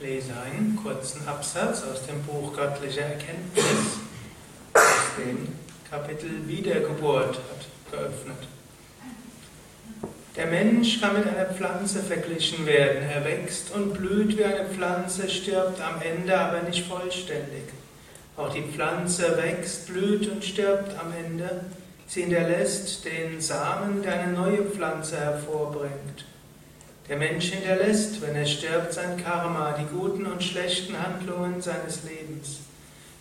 lese einen kurzen Absatz aus dem Buch Göttliche Erkenntnis, aus dem Kapitel Wiedergeburt hat geöffnet. Der Mensch kann mit einer Pflanze verglichen werden. Er wächst und blüht wie eine Pflanze, stirbt am Ende aber nicht vollständig. Auch die Pflanze wächst, blüht und stirbt am Ende. Sie hinterlässt den Samen, der eine neue Pflanze hervorbringt. Der Mensch hinterlässt, wenn er stirbt, sein Karma, die guten und schlechten Handlungen seines Lebens.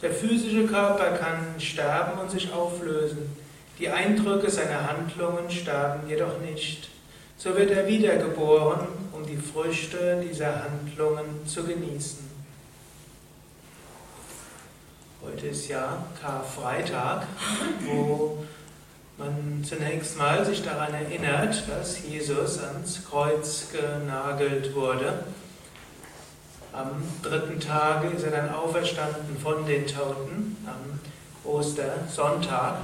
Der physische Körper kann sterben und sich auflösen. Die Eindrücke seiner Handlungen sterben jedoch nicht. So wird er wiedergeboren, um die Früchte dieser Handlungen zu genießen. Heute ist ja Karfreitag, wo man zunächst mal sich daran erinnert, dass Jesus ans Kreuz genagelt wurde. Am dritten Tage ist er dann auferstanden von den Toten, am Ostersonntag.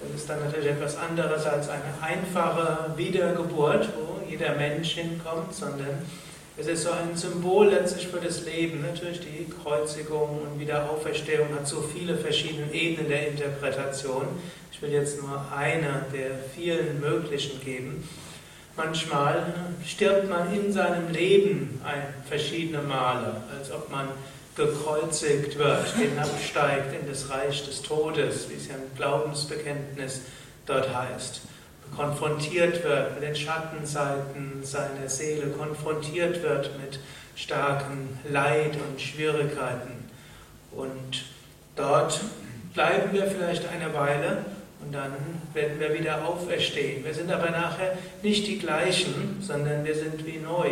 Das ist dann natürlich etwas anderes als eine einfache Wiedergeburt, wo jeder Mensch hinkommt, sondern es ist so ein Symbol letztlich für das Leben. Natürlich die Kreuzigung und Wiederauferstehung hat so viele verschiedene Ebenen der Interpretation. Ich will jetzt nur eine der vielen möglichen geben. Manchmal stirbt man in seinem Leben ein, verschiedene Male, als ob man gekreuzigt wird, hinabsteigt in das Reich des Todes, wie es ja im Glaubensbekenntnis dort heißt konfrontiert wird mit den Schattenseiten seiner Seele, konfrontiert wird mit starkem Leid und Schwierigkeiten. Und dort bleiben wir vielleicht eine Weile und dann werden wir wieder auferstehen. Wir sind aber nachher nicht die gleichen, sondern wir sind wie neu.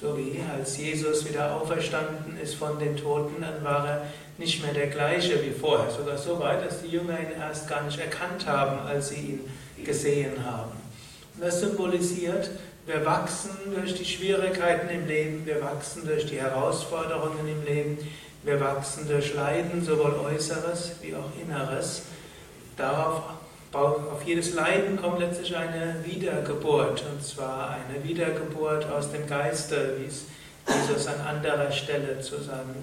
So wie als Jesus wieder auferstanden ist von den Toten, dann war er nicht mehr der gleiche wie vorher. Sogar so weit, dass die Jünger ihn erst gar nicht erkannt haben, als sie ihn gesehen haben. Und das symbolisiert, wir wachsen durch die Schwierigkeiten im Leben, wir wachsen durch die Herausforderungen im Leben, wir wachsen durch Leiden, sowohl Äußeres wie auch Inneres. Darauf, auf jedes Leiden kommt letztlich eine Wiedergeburt, und zwar eine Wiedergeburt aus dem Geiste, wie es Jesus an anderer Stelle zu seinem,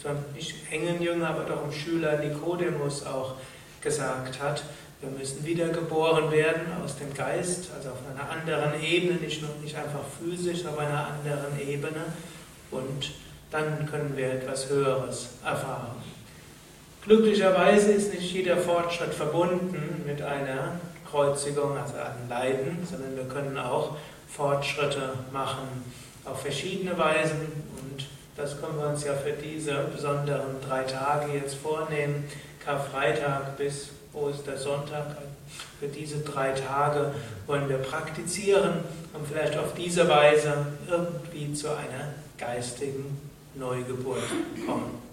zu einem nicht engen Jünger, aber doch einem Schüler Nikodemus auch gesagt hat. Wir müssen wiedergeboren werden aus dem Geist, also auf einer anderen Ebene, nicht, nur, nicht einfach physisch, auf einer anderen Ebene. Und dann können wir etwas Höheres erfahren. Glücklicherweise ist nicht jeder Fortschritt verbunden mit einer Kreuzigung, also einem Leiden, sondern wir können auch Fortschritte machen auf verschiedene Weisen. Und das können wir uns ja für diese besonderen drei Tage jetzt vornehmen, Karfreitag bis Ostersonntag, für diese drei Tage wollen wir praktizieren und vielleicht auf diese Weise irgendwie zu einer geistigen Neugeburt kommen.